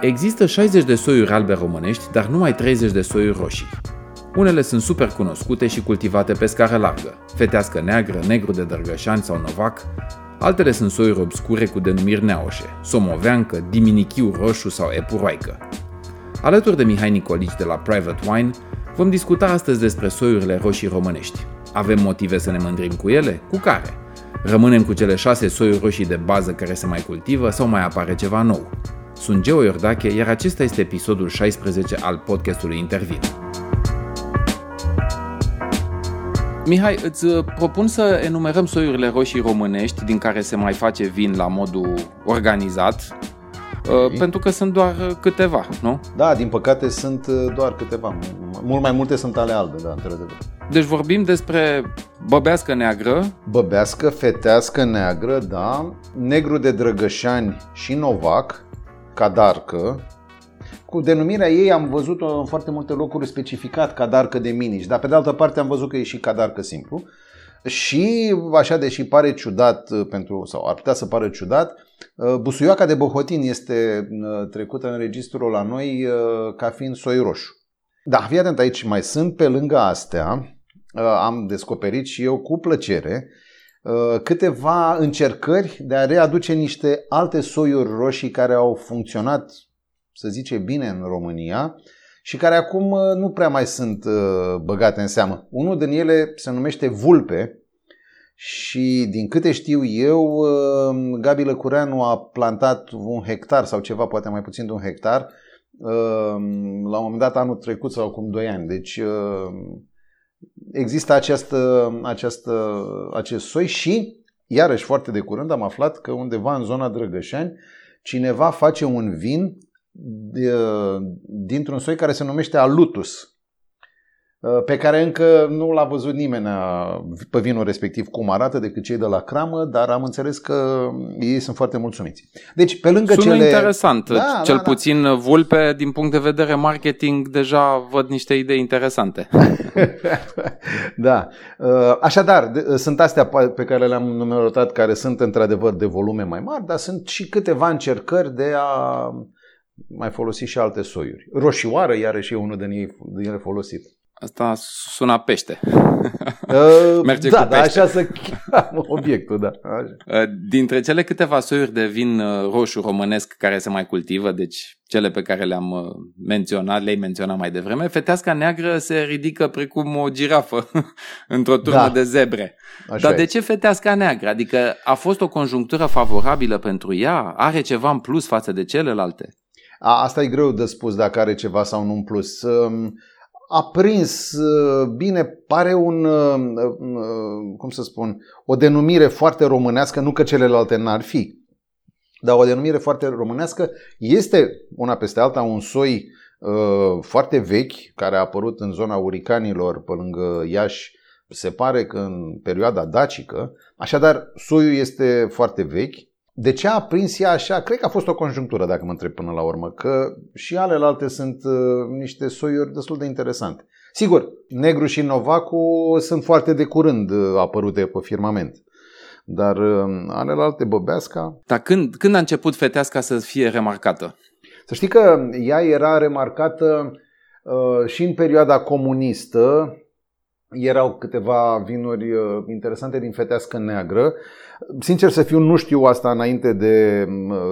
Există 60 de soiuri albe românești, dar numai 30 de soiuri roșii. Unele sunt super cunoscute și cultivate pe scară largă, fetească neagră, negru de dărgășani sau novac, altele sunt soiuri obscure cu denumiri neoșe, somoveancă, diminichiu roșu sau epuroaică. Alături de Mihai Nicolici de la Private Wine, vom discuta astăzi despre soiurile roșii românești. Avem motive să ne mândrim cu ele? Cu care? Rămânem cu cele șase soiuri roșii de bază care se mai cultivă sau mai apare ceva nou? Sunt Geo Iordache, iar acesta este episodul 16 al podcastului Intervin. Mihai, îți uh, propun să enumerăm soiurile roșii românești din care se mai face vin la modul organizat, uh, okay. pentru că sunt doar uh, câteva, nu? Da, din păcate sunt doar câteva. Mult mai multe sunt ale albe, da, într-adevăr. Deci vorbim despre băbească neagră. Băbească, fetească neagră, da. Negru de drăgășani și novac, cadarcă. Cu denumirea ei am văzut-o în foarte multe locuri specificat cadarcă de minici, dar pe de altă parte am văzut că e și cadarcă simplu. Și, așa deși pare ciudat, uh, pentru, sau ar putea să pară ciudat, uh, busuioaca de bohotin este uh, trecută în registrul la noi ca fiind soi roșu. Da, fii atent aici, mai sunt pe lângă astea, am descoperit și eu cu plăcere câteva încercări de a readuce niște alte soiuri roșii care au funcționat, să zice, bine în România și care acum nu prea mai sunt băgate în seamă. Unul din ele se numește Vulpe și din câte știu eu, Gabi Lăcureanu a plantat un hectar sau ceva, poate mai puțin de un hectar, la un moment dat anul trecut sau acum 2 ani. Deci există această, această, acest soi și, iarăși foarte de curând, am aflat că undeva în zona Drăgășani cineva face un vin dintr-un soi care se numește Alutus. Uh, pe care încă nu l-a văzut nimeni pe vinul respectiv cum arată decât cei de la cramă, dar am înțeles că ei sunt foarte mulțumiți. Deci, pe lângă Sună cele... interesant. Da, Cel da, da. puțin da. vulpe, din punct de vedere marketing, deja văd niște idei interesante. da. Uh, așadar, sunt astea pe care le-am numerotat, care sunt într-adevăr de volume mai mari, dar sunt și câteva încercări de a mai folosi și alte soiuri. Roșioară, iarăși e unul din ei, din ele folosit. Asta sună pește. Uh, Merge da, cu da, pește. așa să cheamă obiectul, da. Așa. Uh, dintre cele câteva soiuri de vin uh, roșu românesc care se mai cultivă, deci cele pe care le-am uh, menționat, le-ai menționat mai devreme, feteasca neagră se ridică precum o girafă într-o turnă da. de zebre. Așa Dar e. de ce feteasca neagră? Adică a fost o conjunctură favorabilă pentru ea? Are ceva în plus față de celelalte? A, asta e greu de spus dacă are ceva sau nu în plus. Um, a prins uh, bine, pare un, uh, uh, cum să spun, o denumire foarte românească, nu că celelalte n-ar fi, dar o denumire foarte românească. Este una peste alta un soi foarte vechi, care a apărut în zona Uricanilor, pe lângă Iași, se pare că în perioada dacică. Așadar, soiul este foarte vechi de ce a prins ea așa? Cred că a fost o conjunctură, dacă mă întreb până la urmă, că și alelalte sunt uh, niște soiuri destul de interesante. Sigur, Negru și Novacu sunt foarte de curând uh, apărute pe firmament. Dar uh, alelalte, Băbeasca... Dar când, când a început Feteasca să fie remarcată? Să știi că ea era remarcată uh, și în perioada comunistă, erau câteva vinuri uh, interesante din fetească neagră. Sincer să fiu, nu știu asta înainte de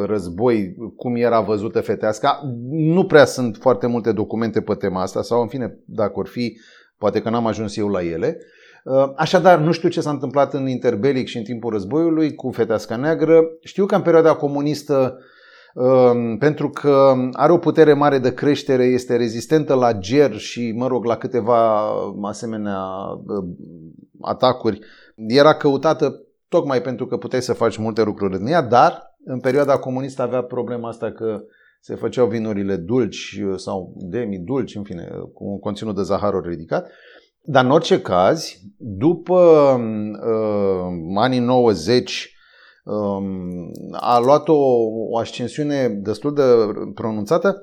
război, cum era văzută feteasca. Nu prea sunt foarte multe documente pe tema asta, sau în fine, dacă or fi, poate că n-am ajuns eu la ele. Uh, așadar, nu știu ce s-a întâmplat în interbelic și în timpul războiului cu feteasca neagră. Știu că în perioada comunistă Ehm, pentru că are o putere mare de creștere, este rezistentă la ger și, mă rog, la câteva asemenea atacuri. Era căutată tocmai pentru că puteai să faci multe lucruri în ea, dar în perioada comunistă avea problema asta că se făceau vinurile dulci sau demi-dulci, în fine, cu un conținut de zahăruri ridicat. Dar în orice caz, după uh, anii 90 Um, a luat o, o ascensiune destul de pronunțată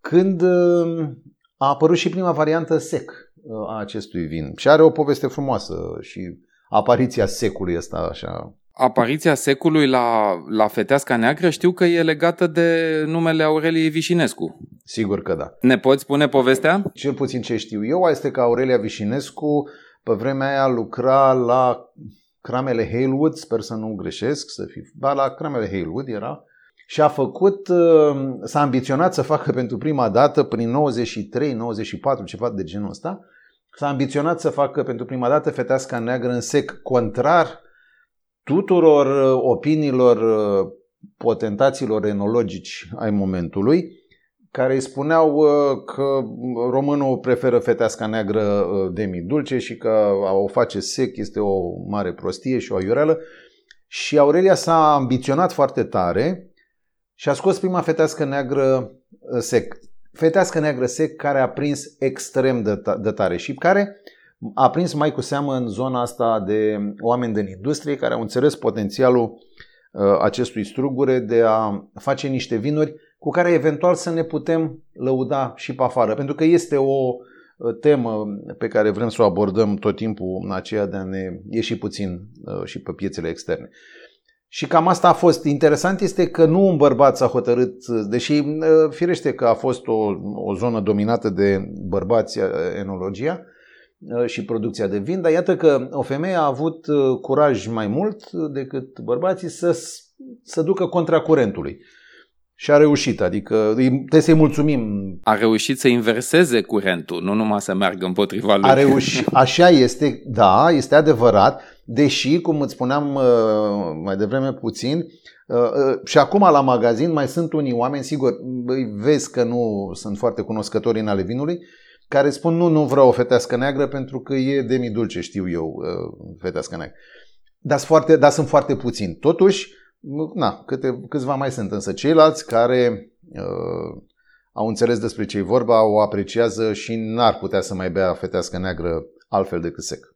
când um, a apărut și prima variantă sec uh, a acestui vin. Și are o poveste frumoasă și apariția secului ăsta așa. apariția secului la, la Feteasca Neagră știu că e legată de numele Aureliei Vișinescu. Sigur că da. Ne poți spune povestea? Cel puțin ce știu eu este că Aurelia Vișinescu pe vremea aia lucra la cramele Halewood, sper să nu greșesc, să fi, ba la cramele Halewood era, și a făcut, uh, s-a ambiționat să facă pentru prima dată prin 93-94, ceva de genul ăsta, s-a ambiționat să facă pentru prima dată feteasca neagră în sec, contrar tuturor uh, opiniilor uh, potentaților enologici ai momentului, care îi spuneau uh, că românul preferă feteasca neagră demi-dulce și că a o face sec este o mare prostie și o aiureală. Și Aurelia s-a ambiționat foarte tare și a scos prima fetească neagră sec. Fetească neagră sec care a prins extrem de, de tare și care a prins mai cu seamă în zona asta de oameni din industrie care au înțeles potențialul uh, acestui strugure de a face niște vinuri cu care eventual să ne putem lăuda și pe afară. Pentru că este o uh, temă pe care vrem să o abordăm tot timpul în aceea de a ne ieși puțin uh, și pe piețele externe. Și cam asta a fost. Interesant este că nu un bărbat s-a hotărât, deși firește că a fost o, o zonă dominată de bărbați enologia, Uh, și producția de vin, dar iată că o femeie a avut uh, curaj mai mult decât bărbații să, să ducă contra curentului. Și a reușit, adică trebuie să-i mulțumim. A reușit să inverseze curentul, nu numai să meargă împotriva lui. A reușit, așa este, da, este adevărat, deși, cum îți spuneam uh, mai devreme puțin, și acum la magazin mai sunt unii oameni, sigur, vezi că nu sunt foarte cunoscători în ale vinului, care spun nu, nu vreau o fetească neagră pentru că e demi-dulce, știu eu, uh, fetească neagră. Dar sunt foarte, dar sunt foarte puțini. Totuși, na, câte, câțiva mai sunt, însă ceilalți care uh, au înțeles despre ce e vorba, o apreciază și n-ar putea să mai bea fetească neagră altfel decât sec.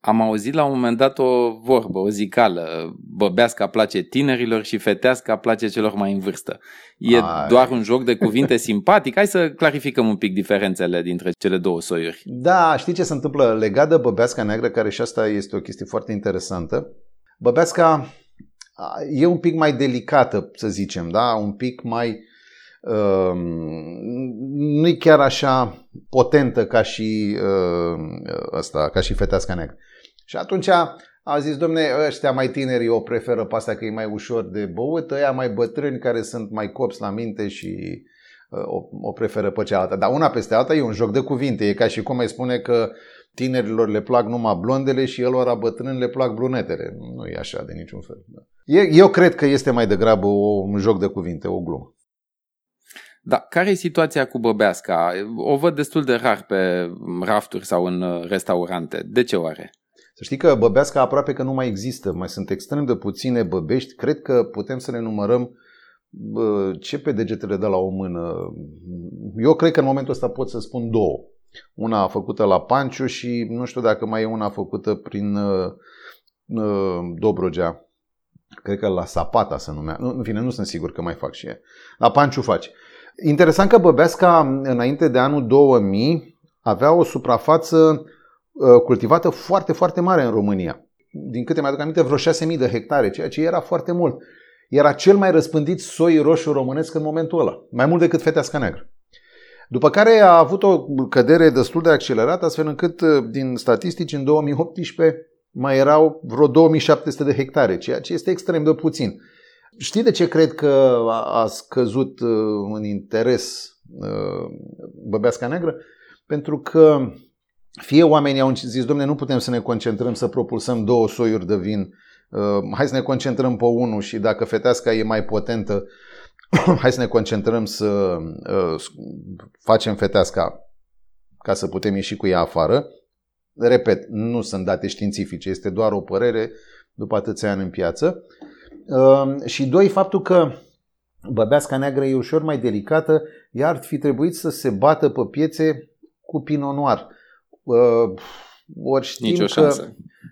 Am auzit la un moment dat o vorbă, o zicală, băbeasca place tinerilor și feteasca place celor mai în vârstă. E Ai. doar un joc de cuvinte simpatic? Hai să clarificăm un pic diferențele dintre cele două soiuri. Da, știi ce se întâmplă? Legat de băbeasca neagră, care și asta este o chestie foarte interesantă, băbeasca e un pic mai delicată, să zicem, da? Un pic mai... Uh, nu e chiar așa potentă ca și uh, asta, ca și feteasca neagră. Și atunci a zis, domne, ăștia mai tineri o preferă pe asta că e mai ușor de băut, ăia mai bătrâni care sunt mai copți la minte și uh, o, o preferă pe cealaltă. Dar una peste alta e un joc de cuvinte. E ca și cum ai spune că tinerilor le plac numai blondele și elor bătrâni le plac brunetele. Nu e așa de niciun fel. Eu cred că este mai degrabă un joc de cuvinte, o glumă. Da, care e situația cu băbeasca? O văd destul de rar pe rafturi sau în uh, restaurante. De ce oare? Să știi că băbeasca aproape că nu mai există, mai sunt extrem de puține băbești. Cred că putem să ne numărăm ce pe degetele de la o mână. Eu cred că în momentul ăsta pot să spun două. Una făcută la Panciu și nu știu dacă mai e una făcută prin uh, uh, Dobrogea. Cred că la Sapata se numea. În fine, nu sunt sigur că mai fac și ea. La Panciu faci. Interesant că Băbeasca, înainte de anul 2000, avea o suprafață Uh, cultivată foarte, foarte mare în România. Din câte mi-aduc aminte, vreo 6.000 de hectare, ceea ce era foarte mult. Era cel mai răspândit soi roșu românesc în momentul ăla, mai mult decât feteasca neagră. După care a avut o cădere destul de accelerată, astfel încât, uh, din statistici, în 2018 mai erau vreo 2700 de hectare, ceea ce este extrem de puțin. Știi de ce cred că a scăzut uh, în interes băbeasca neagră? Pentru că fie oamenii au zis, domne, nu putem să ne concentrăm să propulsăm două soiuri de vin, uh, hai să ne concentrăm pe unul și dacă feteasca e mai potentă, hai să ne concentrăm să uh, facem feteasca ca să putem ieși cu ea afară. Repet, nu sunt date științifice, este doar o părere după atâția ani în piață. Uh, și doi, faptul că băbeasca neagră e ușor mai delicată, ea ar fi trebuit să se bată pe piețe cu pinot noir uh, ori știm nicio că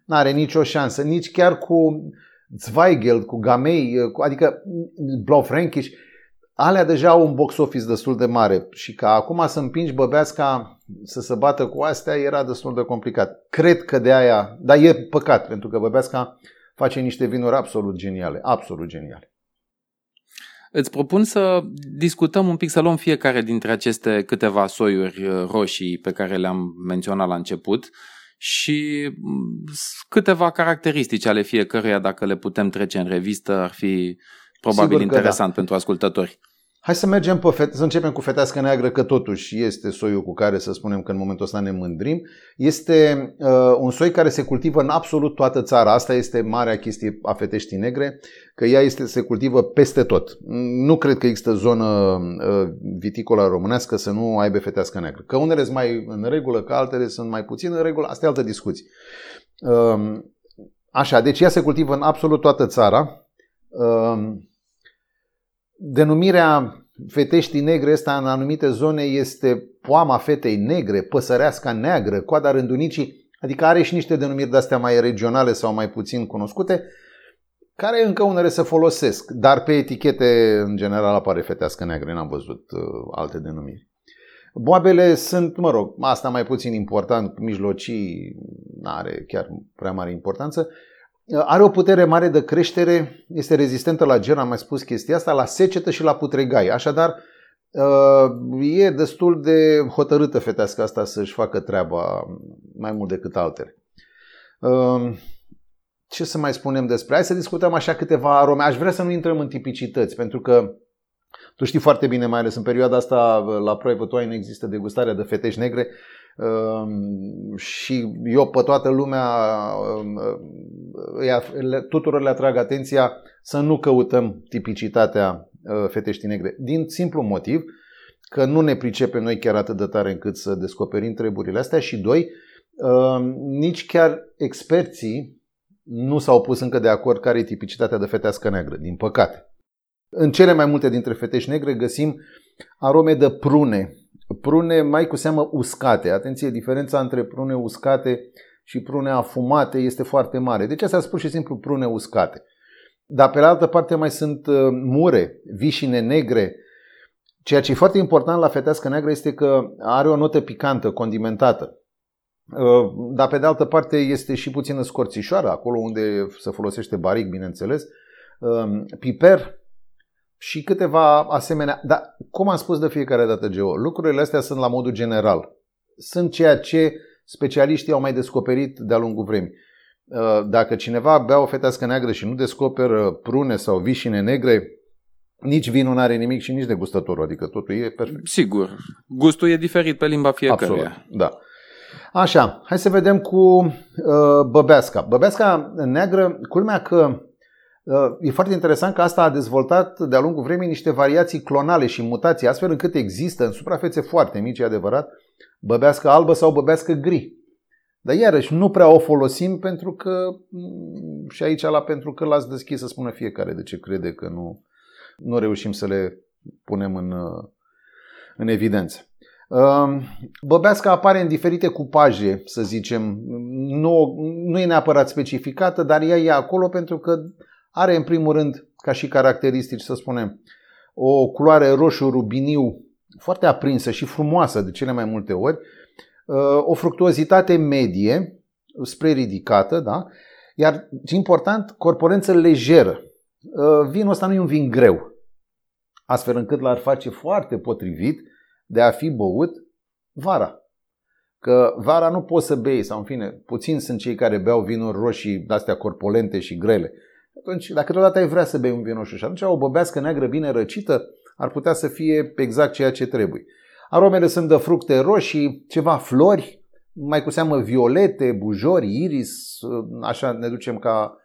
nu are nicio șansă, nici chiar cu Zweigel, cu Gamei, uh, cu, adică Blaufränkisch, alea deja au un box office destul de mare și ca acum să împingi băbeasca să se bată cu astea era destul de complicat. Cred că de aia, dar e păcat, pentru că băbeasca face niște vinuri absolut geniale, absolut geniale. Îți propun să discutăm un pic, să luăm fiecare dintre aceste câteva soiuri uh, roșii pe care le-am menționat la început și mm, câteva caracteristici ale fiecăruia, dacă le putem trece în revistă, ar fi probabil Sigur da. interesant da. pentru ascultători. Hai să mergem pe fete, să începem cu fetească neagră, că totuși este soiul cu care să spunem că în momentul ăsta ne mândrim. Este uh, un soi care se cultivă în absolut toată țara. Asta este marea chestie a feteștii negre, că ea este, se cultivă peste tot. Nu cred că există zonă uh, viticolă românească să nu aibă fetească neagră. Că unele sunt mai în regulă, că altele sunt mai puțin în regulă, asta e altă discuție. Uh, așa, deci ea se cultivă în absolut toată țara. Uh, Denumirea feteștii negre asta în anumite zone este poama fetei negre, păsăreasca neagră, coada rândunicii, adică are și niște denumiri de-astea mai regionale sau mai puțin cunoscute, care încă unele se folosesc, dar pe etichete în general apare fetească neagră, n-am văzut uh, alte denumiri. Boabele sunt, mă rog, asta mai puțin important, mijlocii, nu are chiar prea mare importanță. Are o putere mare de creștere, este rezistentă la ger, am mai spus chestia asta, la secetă și la putregai. Așadar, uh, e destul de hotărâtă fetească asta să-și facă treaba mai mult decât altele. Uh, ce să mai spunem despre? Hai să discutăm așa câteva arome. Aș vrea să nu intrăm în tipicități, pentru că tu știi foarte bine, mai ales în perioada asta la Private Wine există degustarea de fetești negre Ehm, și eu pe toată lumea, ehm, tuturor le atrag atenția să nu căutăm tipicitatea ă, feteștii negre. Din simplu motiv că nu ne pricepem noi chiar atât de tare încât să descoperim treburile astea și doi, ehm, nici chiar experții nu s-au pus încă de acord care e tipicitatea de fetească neagră, din păcate. În cele mai multe dintre fetești negre găsim arome de prune, prune mai cu seamă uscate. Atenție, diferența între prune uscate și prune afumate este foarte mare. Deci asta spus și simplu prune uscate. Dar pe altă parte mai sunt uh, mure, vișine negre. Ceea ce e foarte important la fetească neagră este că are o notă picantă, condimentată. Uh, dar pe de altă parte este și puțină scorțișoară, acolo unde se folosește baric, bineînțeles. Uh, piper, și câteva asemenea. Dar, cum am spus de fiecare dată, Geo, lucrurile astea sunt la modul general. Sunt ceea ce specialiștii au mai descoperit de-a lungul vremii. Uh, dacă cineva bea o fetească neagră și nu descoperă prune sau vișine negre, nici vinul nu are nimic și nici degustătorul, adică totul e perfect. Sigur, gustul e diferit pe limba fiecăruia. Absolut, da. Așa, hai să vedem cu uh, băbeasca. Băbeasca neagră, culmea că Uh, e foarte interesant că asta a dezvoltat de-a lungul vremii niște variații clonale și mutații, astfel încât există în suprafețe foarte mici, adevărat, băbească albă sau băbească gri. Dar iarăși nu prea o folosim pentru că, mm, și aici la pentru că l-ați deschis să spună fiecare de ce crede că nu, nu reușim să le punem în, uh, în evidență. Um, băbeasca apare în diferite cupaje, să zicem. Nu, nu e neapărat specificată, dar ea e acolo pentru că are în primul rând, ca și caracteristici, să spunem, o culoare roșu rubiniu foarte aprinsă și frumoasă de cele mai multe ori, uh, o fructuozitate medie spre ridicată, da? iar, ce important, corporență lejeră. Uh, vinul ăsta nu e un vin greu, astfel încât l-ar face foarte potrivit de a fi băut vara. Că vara nu poți să bei, sau în fine, puțin sunt cei care beau vinuri roșii de-astea corpolente și grele atunci, dacă deodată ai vrea să bei un vin roșu și atunci o băbească neagră bine răcită ar putea să fie exact ceea ce trebuie. Aromele sunt de fructe roșii, ceva flori, mai cu seamă violete, bujori, iris, așa ne ducem ca,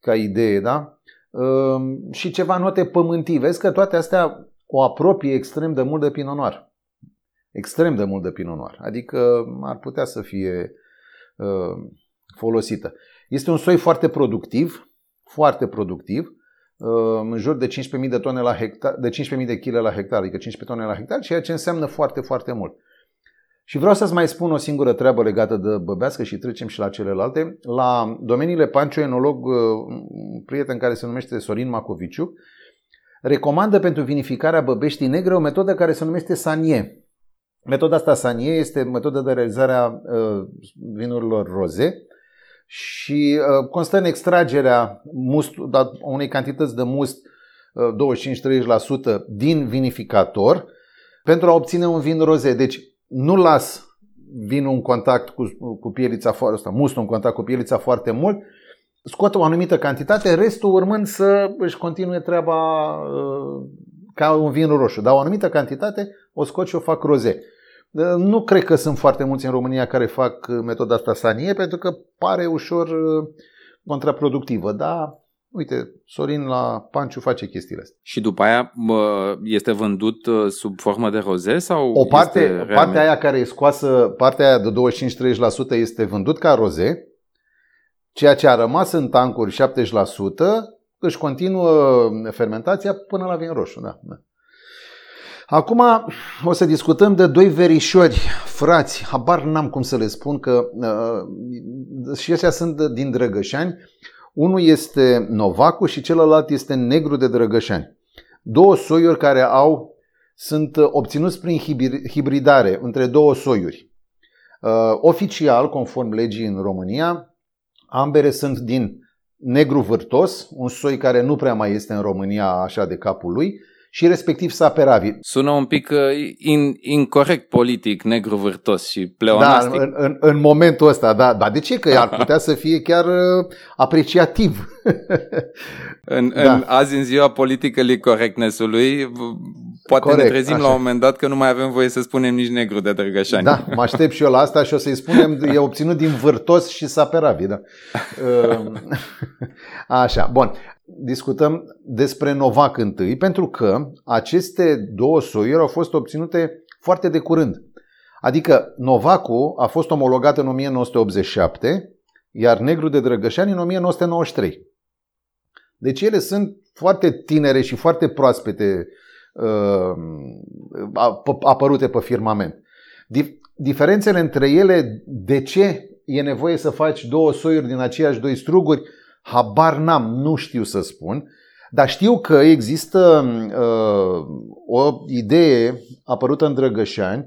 ca idee, da? Ehm, și ceva note pământii. Vezi că toate astea o apropie extrem de mult de Pinot Noir. Extrem de mult de Pinot Noir. Adică ar putea să fie ehm, folosită. Este un soi foarte productiv, foarte productiv, uh, în jur de 15.000 de tone la hectar, de 15.000 de kg la hectar, adică 15 tone la hectar, ceea ce înseamnă foarte, foarte mult. Și vreau să-ți mai spun o singură treabă legată de băbească și trecem și la celelalte. La domeniile Pancio, enolog, uh, un prieten care se numește Sorin Macoviciu, recomandă pentru vinificarea băbeștii negre o metodă care se numește Sanie. Metoda asta Sanie este metoda de realizare a uh, vinurilor roze și uh, constă în extragerea must, da, unei cantități de must 25-30% din vinificator pentru a obține un vin roze. Deci nu las vinul în contact cu, cu pielița foarte, asta, mustul în contact cu pielița foarte mult, scot o anumită cantitate, restul urmând să își continue treaba uh, ca un vin roșu. Dar o anumită cantitate o scot și o fac roze. Uh, nu cred că sunt foarte mulți în România care fac metoda asta sanie, pentru că pare ușor uh, contraproductivă, dar uite, Sorin la Panciu face chestiile astea. Și după aia este vândut uh, sub formă de roze sau O parte, este realmente... partea aia care e scoasă, partea aia de 25-30% este vândut ca roze, ceea ce a rămas în tancuri 70% își continuă fermentația până la vin roșu. Da, da. Acum o să discutăm de doi verișori, frați, habar n-am cum să le spun că uh, și ăștia sunt din Drăgășani. Unul este Novacu și celălalt este Negru de Drăgășani. Două soiuri care au sunt obținuți prin hibridare între două soiuri. Uh, oficial, conform legii în România, ambele sunt din negru vârtos, un soi care nu prea mai este în România așa de capul lui, și respectiv Saperavi. Sună un pic uh, in, incorrect politic, negru vârtos și pleonastic. Da, în, în, în momentul ăsta, da. Dar de ce? Că ar putea să fie chiar uh, apreciativ. în, da. în, azi, în ziua politică correctness-ului, poate Corect, ne trezim așa. la un moment dat că nu mai avem voie să spunem nici negru de Drăgășani. Da, mă aștept și eu la asta și o să-i spunem, e obținut din vârtos și Saperavi. Da. Uh, așa, bun discutăm despre Novac întâi, pentru că aceste două soiuri au fost obținute foarte de curând. Adică Novacul a fost omologat în 1987, iar Negru de Drăgășani în 1993. Deci ele sunt foarte tinere și foarte proaspete uh, apărute pe firmament. Diferențele între ele, de ce e nevoie să faci două soiuri din aceiași doi struguri, Habar n-am, nu știu să spun, dar știu că există uh, o idee apărută în Drăgășani,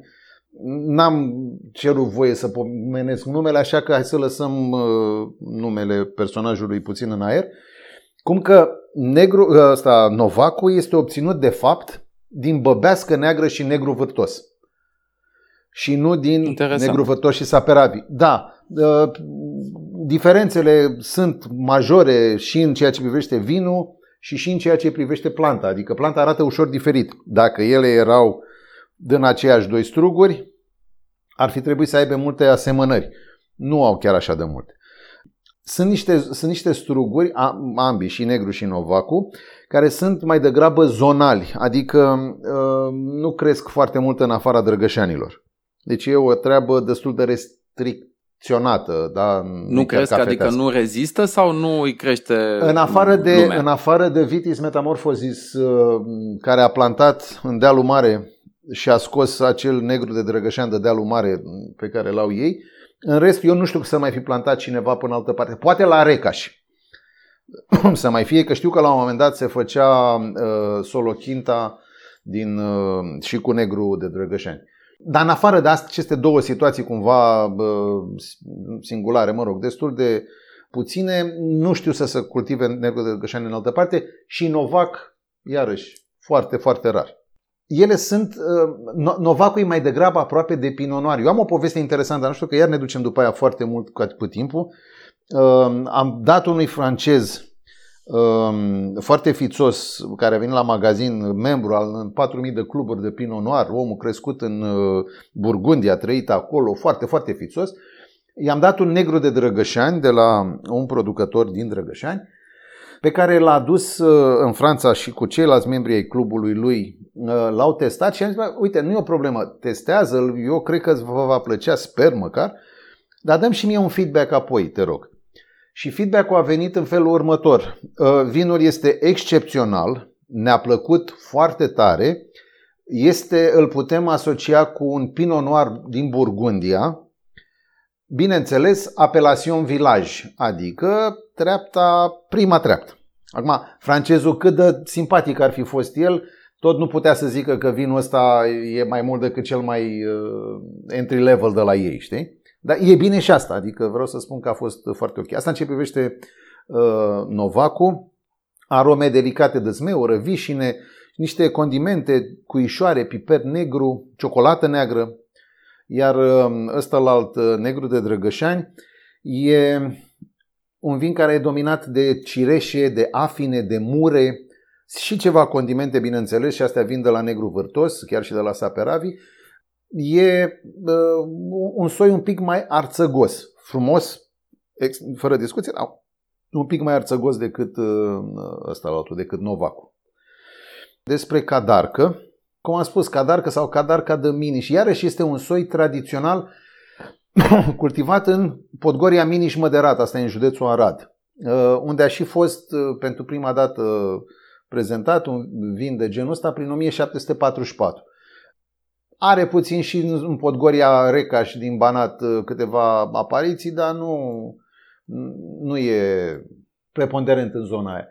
N-am cerut voie să pomenesc numele, așa că hai să lăsăm uh, numele personajului puțin în aer. Cum că negru, ăsta, Novacu este obținut de fapt din băbească neagră și negru vârtos. Și nu din Interesant. negru vârtos și saperavi. Da, uh, diferențele sunt majore și în ceea ce privește vinul și și în ceea ce privește planta. Adică planta arată ușor diferit. Dacă ele erau din aceiași doi struguri, ar fi trebuit să aibă multe asemănări. Nu au chiar așa de multe. Sunt niște, sunt niște struguri, ambii, și negru și novacu, care sunt mai degrabă zonali, adică uh, nu cresc foarte mult în afara drăgășanilor. Deci e o treabă destul de restrict, acționată. Da, nu crezi că adică nu rezistă sau nu îi crește în afară de lumea? În afară de Vitis metamorphosis uh, care a plantat în dealul mare și a scos acel negru de drăgășan de dealul mare pe care l-au ei, în rest eu nu știu că să mai fi plantat cineva până în altă parte. Poate la Recaș. să mai fie, că știu că la un moment dat se făcea uh, solochinta din, uh, și cu negru de drăgășani. Dar în afară de asta, aceste două situații cumva singulare, mă rog, destul de puține, nu știu să se cultive nergul de gășani în altă parte și Novac, iarăși, foarte, foarte rar. Ele sunt, uh, Novacul e mai degrabă aproape de Pinot Noir. Eu am o poveste interesantă, dar nu știu că iar ne ducem după aia foarte mult cu timpul. Uh, am dat unui francez Um, foarte fițos, care a venit la magazin, membru al 4.000 de cluburi de Pinot Noir, omul crescut în uh, Burgundia, trăit acolo, foarte, foarte fițos. I-am dat un negru de Drăgășani de la un producător din Drăgășani, pe care l-a dus uh, în Franța și cu ceilalți membri ai clubului lui uh, l-au testat și am zis, uite, nu e o problemă, testează-l, eu cred că vă va plăcea, sper măcar, dar dăm și mie un feedback apoi, te rog. Și feedback-ul a venit în felul următor. Uh, vinul este excepțional, ne-a plăcut foarte tare, este, îl putem asocia cu un Pinot Noir din Burgundia, bineînțeles, apelațion village, adică treapta, prima treaptă. Acum, francezul cât de simpatic ar fi fost el, tot nu putea să zică că vinul ăsta e mai mult decât cel mai uh, entry level de la ei, știi? Dar e bine și asta, adică vreau să spun că a fost foarte ok. Asta în ce privește uh, Novacu, arome delicate de zmeură, vișine, niște condimente, cuișoare, piper negru, ciocolată neagră, iar uh, ăsta la alt uh, negru de Drăgășani e un vin care e dominat de cireșe, de afine, de mure și ceva condimente, bineînțeles, și astea vin de la negru vârtos, chiar și de la saperavi. E uh, un soi un pic mai arțăgos, frumos, ex, fără discuție, dar un pic mai arțăgos decât uh, ăsta la altul, decât Novacu. Despre cadarcă, cum am spus, cadarcă sau cadarca de mini. Și iarăși este un soi tradițional cultivat în Podgoria Miniș Măderat, asta e în județul Arad, uh, unde a și fost uh, pentru prima dată prezentat un vin de genul ăsta prin 1744. Are puțin și în Podgoria Reca și din Banat uh, câteva apariții, dar nu, nu e preponderent în zona aia.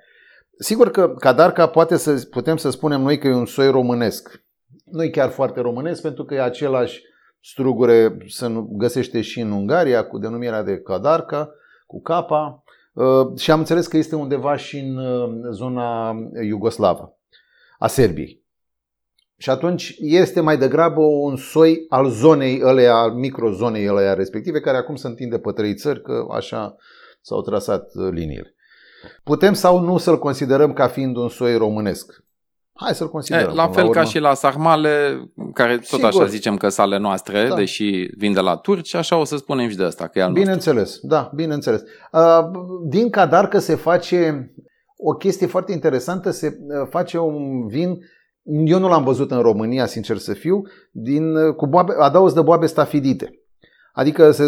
Sigur că Cadarca poate să putem să spunem noi că e un soi românesc. Nu e chiar foarte românesc pentru că e același strugure se găsește și în Ungaria cu denumirea de Cadarca, cu capa uh, și am înțeles că este undeva și în uh, zona iugoslavă a Serbiei. Și atunci este mai degrabă un soi al zonei ăleia, al microzonei ăleia respective, care acum se întinde pe trei țări, că așa s-au trasat uh, liniile. Putem sau nu să-l considerăm ca fiind un soi românesc. Hai să-l considerăm. E, la fel la ca și la sarmale, care tot Sigur. așa zicem că sale noastre, da. deși vin de la turci, așa o să spunem și de asta, că e al Bineînțeles, nostru. da, bineînțeles. Uh, din cadarcă se face o chestie foarte interesantă, se uh, face un vin eu nu l-am văzut în România, sincer să fiu, din, cu boabe, adaos de boabe stafidite. Adică se,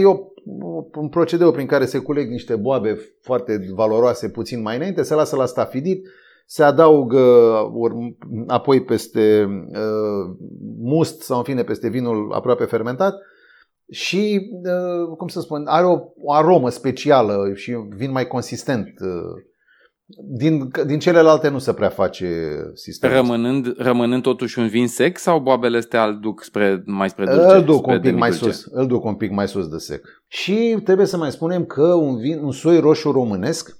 e o, un procedeu prin care se culeg niște boabe foarte valoroase puțin mai înainte, se lasă la stafidit, se adaugă apoi peste uh, must sau în fine peste vinul aproape fermentat și, uh, cum să spun, are o, o aromă specială și vin mai consistent uh, din, din celelalte nu se prea face sistemul. Rămânând, rămânând totuși un vin sec sau boabele astea îl duc spre, mai spre dulce? Îl duc un pic mai sus, îl duc un pic mai sus de sec. Și trebuie să mai spunem că un, vin, un soi roșu românesc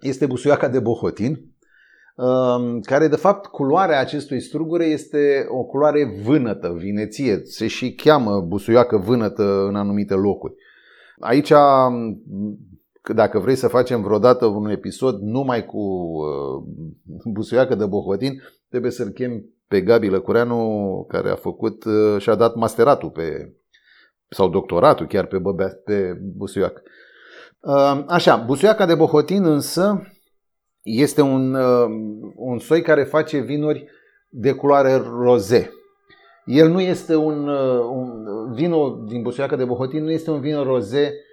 este busuiaca de bohotin, um, care de fapt culoarea acestui strugure este o culoare vânătă, vineție. Se și cheamă busuiacă vânătă în anumite locuri. Aici că dacă vrei să facem vreodată un episod numai cu uh, busuiacă de bohotin, trebuie să-l chem pe Gabi Lăcureanu, care a făcut uh, și-a dat masteratul pe, sau doctoratul chiar pe, băbea, pe busuiacă. Uh, așa, busuiaca de bohotin însă este un, uh, un soi care face vinuri de culoare roze. El nu este un, uh, un vinul din busuiaca de bohotin nu este un vin roze Uh,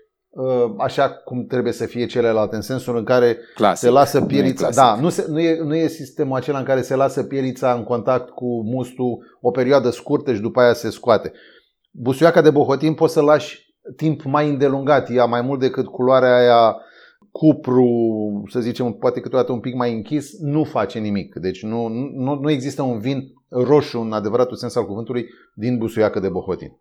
așa cum trebuie să fie celelalte, în sensul în care classic. se lasă pielița. Da, nu, se, nu, e, nu e sistemul acela în care se lasă pielița în contact cu mustul o perioadă scurtă și după aia se scoate. Busuiaca de bohotin poți să lași timp mai îndelungat, ea mai mult decât culoarea aia cupru, să zicem, poate câteodată un pic mai închis, nu face nimic. Deci nu, nu, nu există un vin roșu în adevăratul sens al cuvântului din busuiacă de bohotin.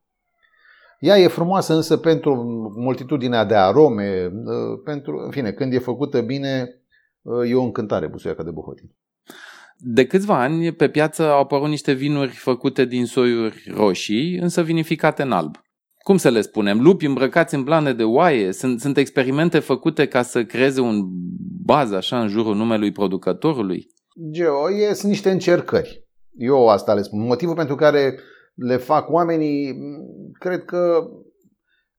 Ea e frumoasă însă pentru multitudinea de arome, ă, pentru, în fine, când e făcută bine, ă, e o încântare busuiaca de bohotin. De câțiva ani pe piață au apărut niște vinuri făcute din soiuri roșii, însă vinificate în alb. Cum să le spunem? Lupi îmbrăcați în blane de oaie? Sunt, sunt experimente făcute ca să creeze un bază așa în jurul numelui producătorului? Geo, e, sunt niște încercări. Eu asta le spun. Motivul pentru care le fac oamenii, cred că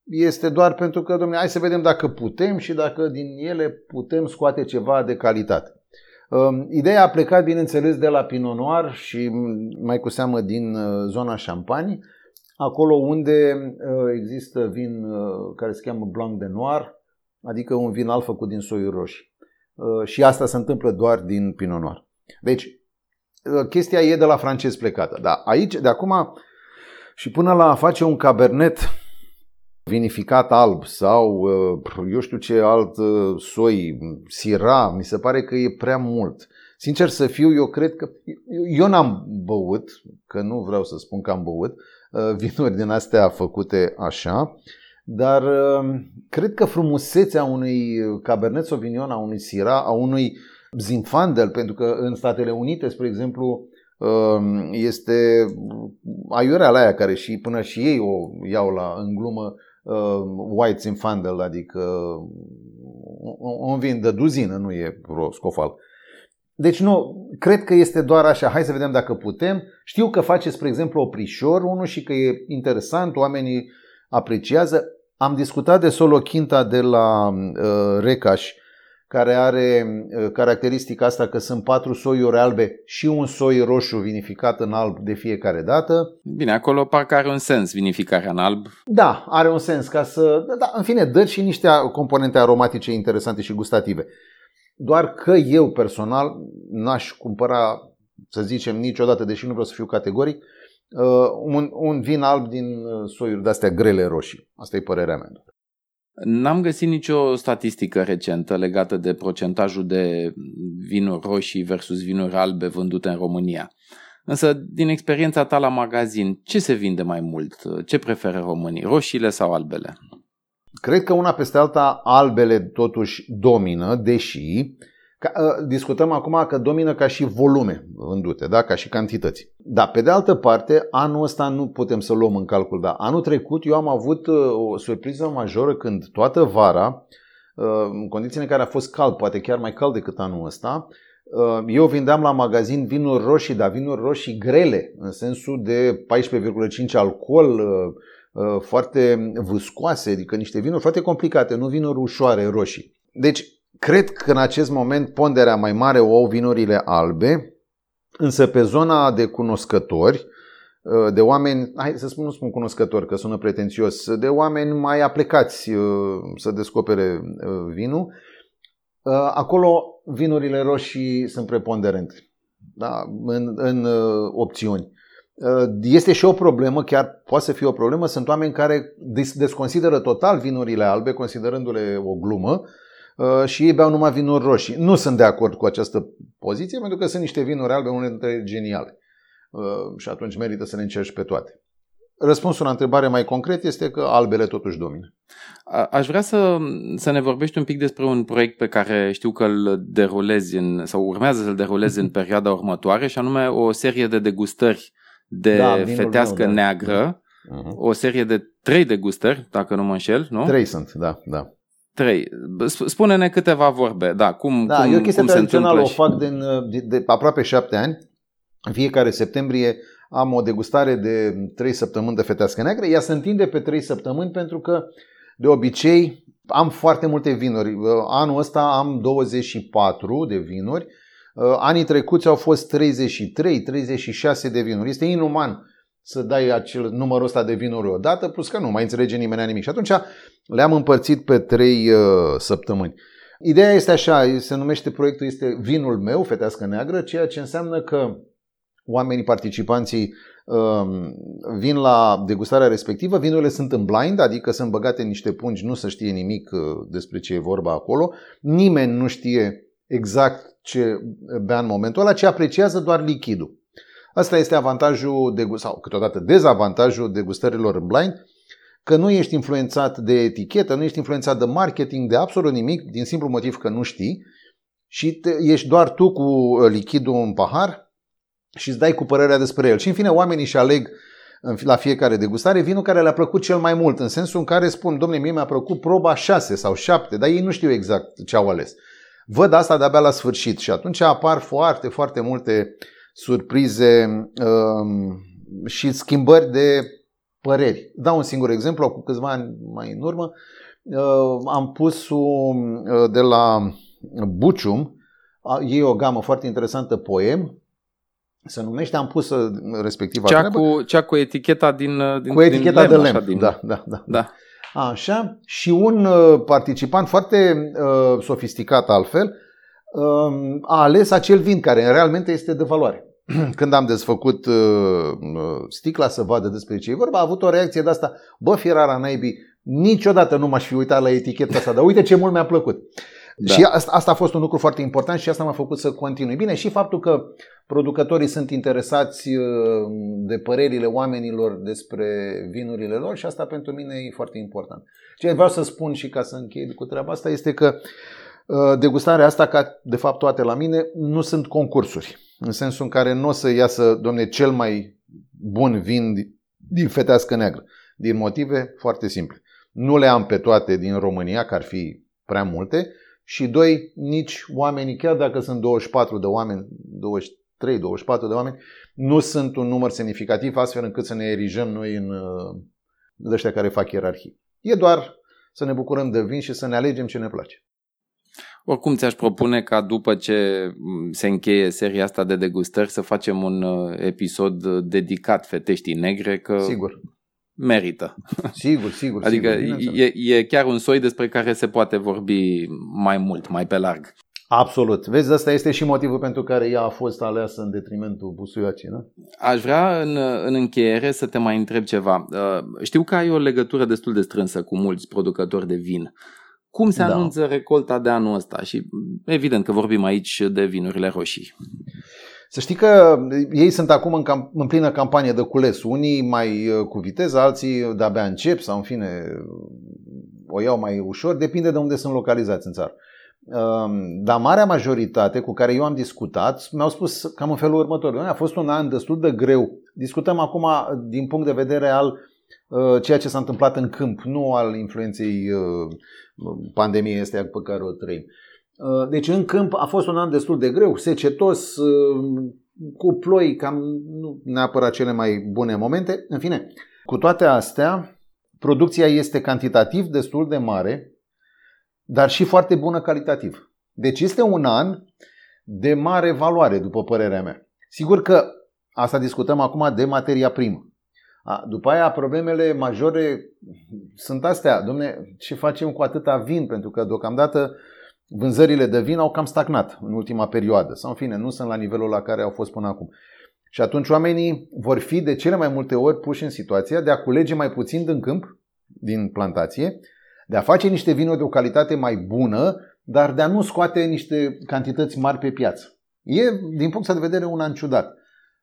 este doar pentru că, domnule, hai să vedem dacă putem și dacă din ele putem scoate ceva de calitate. Um, ideea a plecat, bineînțeles, de la Pinot Noir și mai cu seamă din uh, zona Champagne, acolo unde uh, există vin uh, care se cheamă Blanc de Noir, adică un vin alt făcut din soiuri roșii. Și asta se întâmplă doar din Pinot Noir. Deci, chestia e de la francez plecată. Dar aici, de acum, și până la a face un cabernet vinificat alb sau uh, eu știu ce alt uh, soi, sira, mi se pare că e prea mult. Sincer să fiu, eu cred că eu n-am băut, că nu vreau să spun că am băut, vinuri din astea făcute așa. Dar cred că frumusețea unui Cabernet Sauvignon, a unui Syrah, a unui Zinfandel, pentru că în Statele Unite, spre exemplu, este aiurea la aia care și până și ei o iau la, în glumă White Zinfandel, adică un vin de duzină, nu e vreo scofal. Deci nu, cred că este doar așa. Hai să vedem dacă putem. Știu că face, spre exemplu, oprișor unul și că e interesant, oamenii apreciază. Am discutat de Solo Quinta de la uh, Recaș, care are uh, caracteristica asta că sunt patru soiuri albe și un soi roșu vinificat în alb de fiecare dată. Bine, acolo parcă are un sens vinificarea în alb. Da, are un sens ca să... Da, în fine, dă și niște componente aromatice interesante și gustative. Doar că eu personal n-aș cumpăra, să zicem, niciodată, deși nu vreau să fiu categoric, uh, un, un vin alb din uh, soiuri de-astea grele roșii. Asta e părerea mea. N-am găsit nicio statistică recentă legată de procentajul de vinuri roșii versus vinuri albe vândute în România. Însă, din experiența ta la magazin, ce se vinde mai mult? Ce preferă românii, roșiile sau albele? Cred că una peste alta albele totuși domină, deși ca, ă, discutăm acum că domină ca și volume vândute, da? ca și cantități. Da, pe de altă parte, anul ăsta nu putem să luăm în calcul, dar anul trecut eu am avut ă, o surpriză majoră când toată vara, ă, în condițiile în care a fost cald, poate chiar mai cald decât anul ăsta, eu vindeam la magazin vinuri roșii, dar vinuri roșii grele, în sensul de 14,5 alcool, foarte vâscoase, adică niște vinuri foarte complicate, nu vinuri ușoare roșii. Deci Cred că în acest moment ponderea mai mare o au vinurile albe, însă pe zona de cunoscători, uh, de oameni, hai să spun, nu spun cunoscători, că sună pretențios, de oameni mai aplicați uh, să descopere uh, vinul, acolo vinurile roșii sunt preponderente da? în, în opțiuni. Este și o problemă, chiar poate să fie o problemă, sunt oameni care desconsideră total vinurile albe, considerându-le o glumă, Uh, și ei beau numai vinuri roșii. Nu sunt de acord cu această poziție pentru că sunt niște vinuri albe, unele dintre ele geniale. Uh, și atunci merită să le încerci pe toate. Răspunsul la întrebare mai concret este că albele totuși domină. Aș vrea să, să ne vorbești un pic despre un proiect pe care știu că îl derulezi în, sau urmează să-l derulezi în perioada următoare și anume o serie de degustări de da, fetească meu, da. neagră, uh-huh. o serie de trei degustări, dacă nu mă înșel, nu? Trei sunt, da, da. 3. Spune-ne câteva vorbe. Da, cum, da cum, eu chestia cum tradițională o fac din, de, de aproape șapte ani. În fiecare septembrie am o degustare de 3 săptămâni de fetească neagră. Ea se întinde pe 3 săptămâni pentru că de obicei am foarte multe vinuri. Anul ăsta am 24 de vinuri. Anii trecuți au fost 33, 36 de vinuri. Este inuman să dai acel numărul ăsta de vinuri odată, plus că nu mai înțelege nimeni nimic. Și atunci le-am împărțit pe trei uh, săptămâni. Ideea este așa, se numește proiectul, este vinul meu, fetească neagră, ceea ce înseamnă că oamenii participanții um, vin la degustarea respectivă, vinurile sunt în blind, adică sunt băgate în niște pungi, nu se știe nimic uh, despre ce e vorba acolo, nimeni nu știe exact ce bea în momentul ăla, ci apreciază doar lichidul. Asta este avantajul de, sau câteodată dezavantajul degustărilor în blind, că nu ești influențat de etichetă, nu ești influențat de marketing, de absolut nimic, din simplu motiv că nu știi și te, ești doar tu cu uh, lichidul în pahar și îți dai cu părerea despre el. Și în fine, oamenii își aleg la fiecare degustare vinul care le-a plăcut cel mai mult, în sensul în care spun, domnule, mie mi-a plăcut proba 6 sau 7, dar ei nu știu exact ce au ales. Văd asta de-abia la sfârșit și atunci apar foarte, foarte multe surprize um, și schimbări de păreri. Dau un singur exemplu, cu câțiva ani mai în urmă, uh, am pus un, uh, de la Bucium, e o gamă foarte interesantă, poem, se numește, am pus uh, respectiva cea cu, cea cu eticheta din, din Cu eticheta din lemn, de lemn, din... da, da, da. da. Așa, și un participant foarte uh, sofisticat altfel uh, a ales acel vin care realmente este de valoare. când am desfăcut uh, uh, sticla să vadă despre ce e vorba, a avut o reacție de asta, bă, fierara naibii, niciodată nu m-aș fi uitat la eticheta asta, dar uite ce mult mi-a plăcut. Da. Și asta, asta a fost un lucru foarte important și asta m-a făcut să continui. Bine, și faptul că producătorii sunt interesați uh, de părerile oamenilor despre vinurile lor și asta pentru mine e foarte important. Ce vreau să spun și ca să închei cu treaba asta este că uh, degustarea asta, ca de fapt toate la mine, nu sunt concursuri. În sensul în care nu o să iasă, domne, cel mai bun vin din fetească neagră. Din motive foarte simple. Nu le am pe toate din România, că ar fi prea multe, și doi, nici oamenii, chiar dacă sunt 24 de oameni, 23, 24 de oameni, nu sunt un număr semnificativ astfel încât să ne erijăm noi în uh, ăștia care fac ierarhii. E doar să ne bucurăm de vin și să ne alegem ce ne place. Oricum ți-aș propune ca după ce se încheie seria asta de degustări să facem un uh, episod dedicat feteștii negre, că Sigur merită. Sigur, sigur. Adică sigur, e, e chiar un soi despre care se poate vorbi mai mult, mai pe larg. Absolut. Vezi, asta este și motivul pentru care ea a fost aleasă în detrimentul busuiacii, nu? Aș vrea în, în încheiere să te mai întreb ceva. Uh, știu că ai o legătură destul de strânsă cu mulți producători de vin. Cum se da. anunță recolta de anul ăsta? Și evident că vorbim aici de vinurile roșii. Să știi că ei sunt acum în, cam, în plină campanie de cules. Unii mai uh, cu viteză, alții de-abia încep sau în fine o iau mai ușor. Depinde de unde sunt localizați în țară. Um, dar marea majoritate cu care eu am discutat mi-au spus cam în felul următor. A fost un an destul de greu. Discutăm acum din punct de vedere al uh, ceea ce s-a întâmplat în câmp, nu al influenței uh, pandemiei astea pe care o trăim. Uh, deci în câmp a fost un an destul de greu, secetos, uh, cu ploi, cam nu neapărat cele mai bune momente. În fine, cu toate astea, producția este cantitativ destul de mare, dar și foarte bună calitativ. Deci este un an de mare valoare, după părerea mea. Sigur că asta discutăm acum de materia primă. După aia, problemele majore sunt astea. Domne, ce facem cu atâta vin? Pentru că deocamdată vânzările de vin au cam stagnat în ultima perioadă. Sau în fine, nu sunt la nivelul la care au fost până acum. Și atunci oamenii vor fi de cele mai multe ori puși în situația de a culege mai puțin din câmp, din plantație, de a face niște vinuri de o calitate mai bună, dar de a nu scoate niște cantități mari pe piață. E, din punctul de vedere, un an ciudat.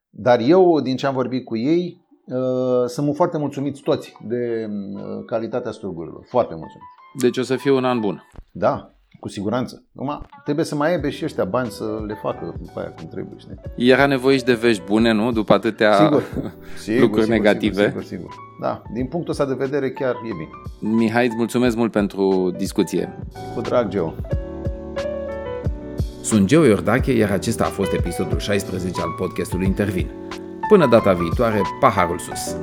Dar eu, din ce am vorbit cu ei, uh, sunt foarte mulțumiți toți de uh, calitatea strugurilor. Foarte mulțumiți. Deci o să fie un an bun. Da, cu siguranță. Acum, trebuie să mai aibă și ăștia bani să le facă după aia cum trebuie, știi? Era nevoie și de vești bune, nu? După atâtea sigur. Sigur, lucruri sigur, negative. Sigur, sigur, sigur. Da, din punctul ăsta de vedere chiar e bine. Mihai, îți mulțumesc mult pentru discuție. Cu drag, Geo. Sunt Geo Iordache, iar acesta a fost episodul 16 al podcastului Intervin. Până data viitoare, paharul sus!